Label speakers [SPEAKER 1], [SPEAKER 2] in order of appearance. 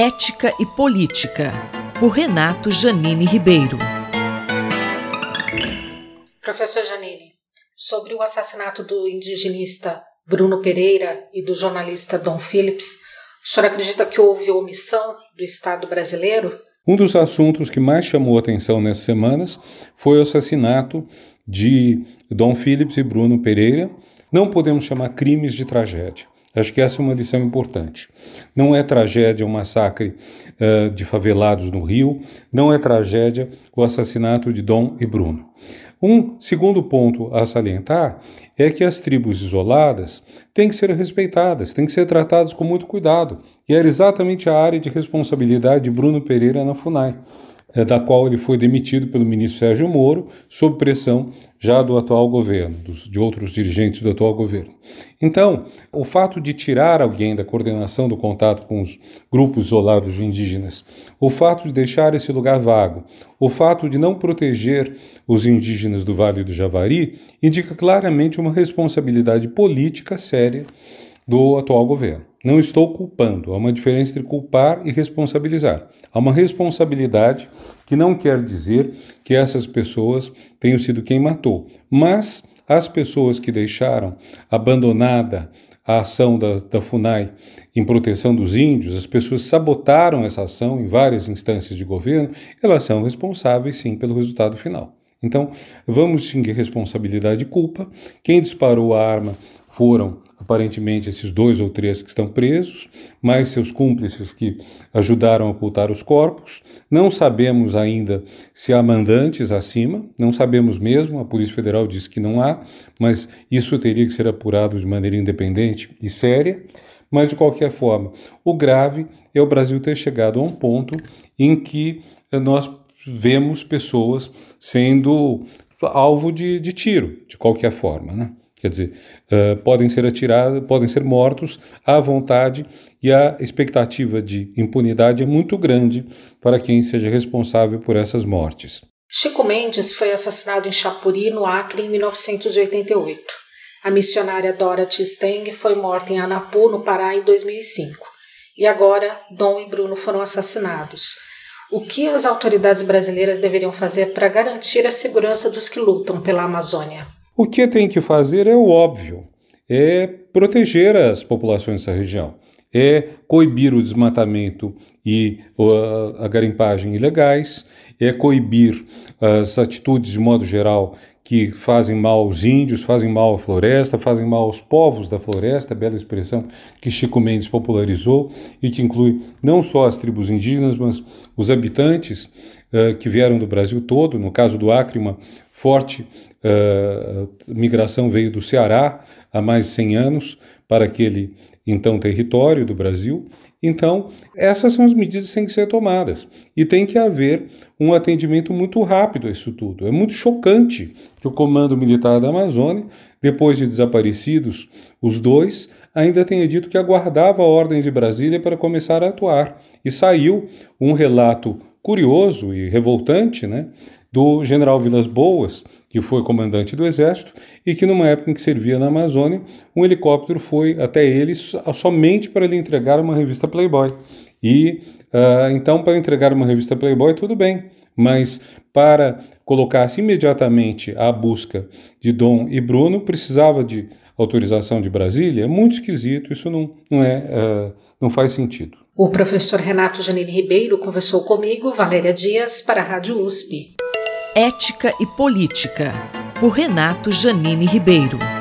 [SPEAKER 1] Ética e Política, por Renato Janine Ribeiro.
[SPEAKER 2] Professor Janine, sobre o assassinato do indigenista Bruno Pereira e do jornalista Dom Phillips, o senhor acredita que houve omissão do Estado brasileiro?
[SPEAKER 3] Um dos assuntos que mais chamou atenção nessas semanas foi o assassinato de Dom Phillips e Bruno Pereira. Não podemos chamar crimes de tragédia. Acho que essa é uma lição importante. Não é tragédia o massacre uh, de favelados no Rio, não é tragédia o assassinato de Dom e Bruno. Um segundo ponto a salientar é que as tribos isoladas têm que ser respeitadas, têm que ser tratadas com muito cuidado. E era exatamente a área de responsabilidade de Bruno Pereira na FUNAI. É, da qual ele foi demitido pelo ministro Sérgio Moro, sob pressão já do atual governo, de outros dirigentes do atual governo. Então, o fato de tirar alguém da coordenação do contato com os grupos isolados de indígenas, o fato de deixar esse lugar vago, o fato de não proteger os indígenas do Vale do Javari, indica claramente uma responsabilidade política séria do atual governo. Não estou culpando, há uma diferença entre culpar e responsabilizar. Há uma responsabilidade que não quer dizer que essas pessoas tenham sido quem matou, mas as pessoas que deixaram abandonada a ação da, da FUNAI em proteção dos índios, as pessoas sabotaram essa ação em várias instâncias de governo, elas são responsáveis sim pelo resultado final. Então, vamos distinguir responsabilidade e culpa. Quem disparou a arma foram aparentemente esses dois ou três que estão presos, mais seus cúmplices que ajudaram a ocultar os corpos. Não sabemos ainda se há mandantes acima, não sabemos mesmo, a Polícia Federal diz que não há, mas isso teria que ser apurado de maneira independente e séria. Mas, de qualquer forma, o grave é o Brasil ter chegado a um ponto em que nós vemos pessoas sendo alvo de, de tiro, de qualquer forma, né? Quer dizer, uh, podem ser atirados, podem ser mortos à vontade e a expectativa de impunidade é muito grande para quem seja responsável por essas mortes.
[SPEAKER 2] Chico Mendes foi assassinado em Chapuri, no Acre, em 1988. A missionária Dorothy Steng foi morta em Anapu, no Pará, em 2005. E agora, Dom e Bruno foram assassinados. O que as autoridades brasileiras deveriam fazer para garantir a segurança dos que lutam pela Amazônia?
[SPEAKER 3] O que tem que fazer é o óbvio: é proteger as populações dessa região, é coibir o desmatamento e a garimpagem ilegais, é coibir as atitudes de modo geral que fazem mal aos índios, fazem mal à floresta, fazem mal aos povos da floresta, bela expressão que Chico Mendes popularizou e que inclui não só as tribos indígenas, mas os habitantes uh, que vieram do Brasil todo, no caso do Acre, uma forte uh, migração veio do Ceará há mais de 100 anos para aquele então território do Brasil. Então, essas são as medidas que têm que ser tomadas. E tem que haver um atendimento muito rápido a isso tudo. É muito chocante que o Comando Militar da Amazônia, depois de desaparecidos os dois, ainda tenha dito que aguardava a ordem de Brasília para começar a atuar. E saiu um relato curioso e revoltante, né, do general Vilas Boas, que foi comandante do Exército, e que numa época em que servia na Amazônia, um helicóptero foi até ele somente para lhe entregar uma revista Playboy. E uh, então, para entregar uma revista Playboy, tudo bem, mas para colocar-se imediatamente à busca de Dom e Bruno, precisava de autorização de Brasília. É muito esquisito, isso não, não, é, uh, não faz sentido.
[SPEAKER 2] O professor Renato Janine Ribeiro conversou comigo, Valéria Dias, para a Rádio USP.
[SPEAKER 1] Ética e Política, por Renato Janine Ribeiro.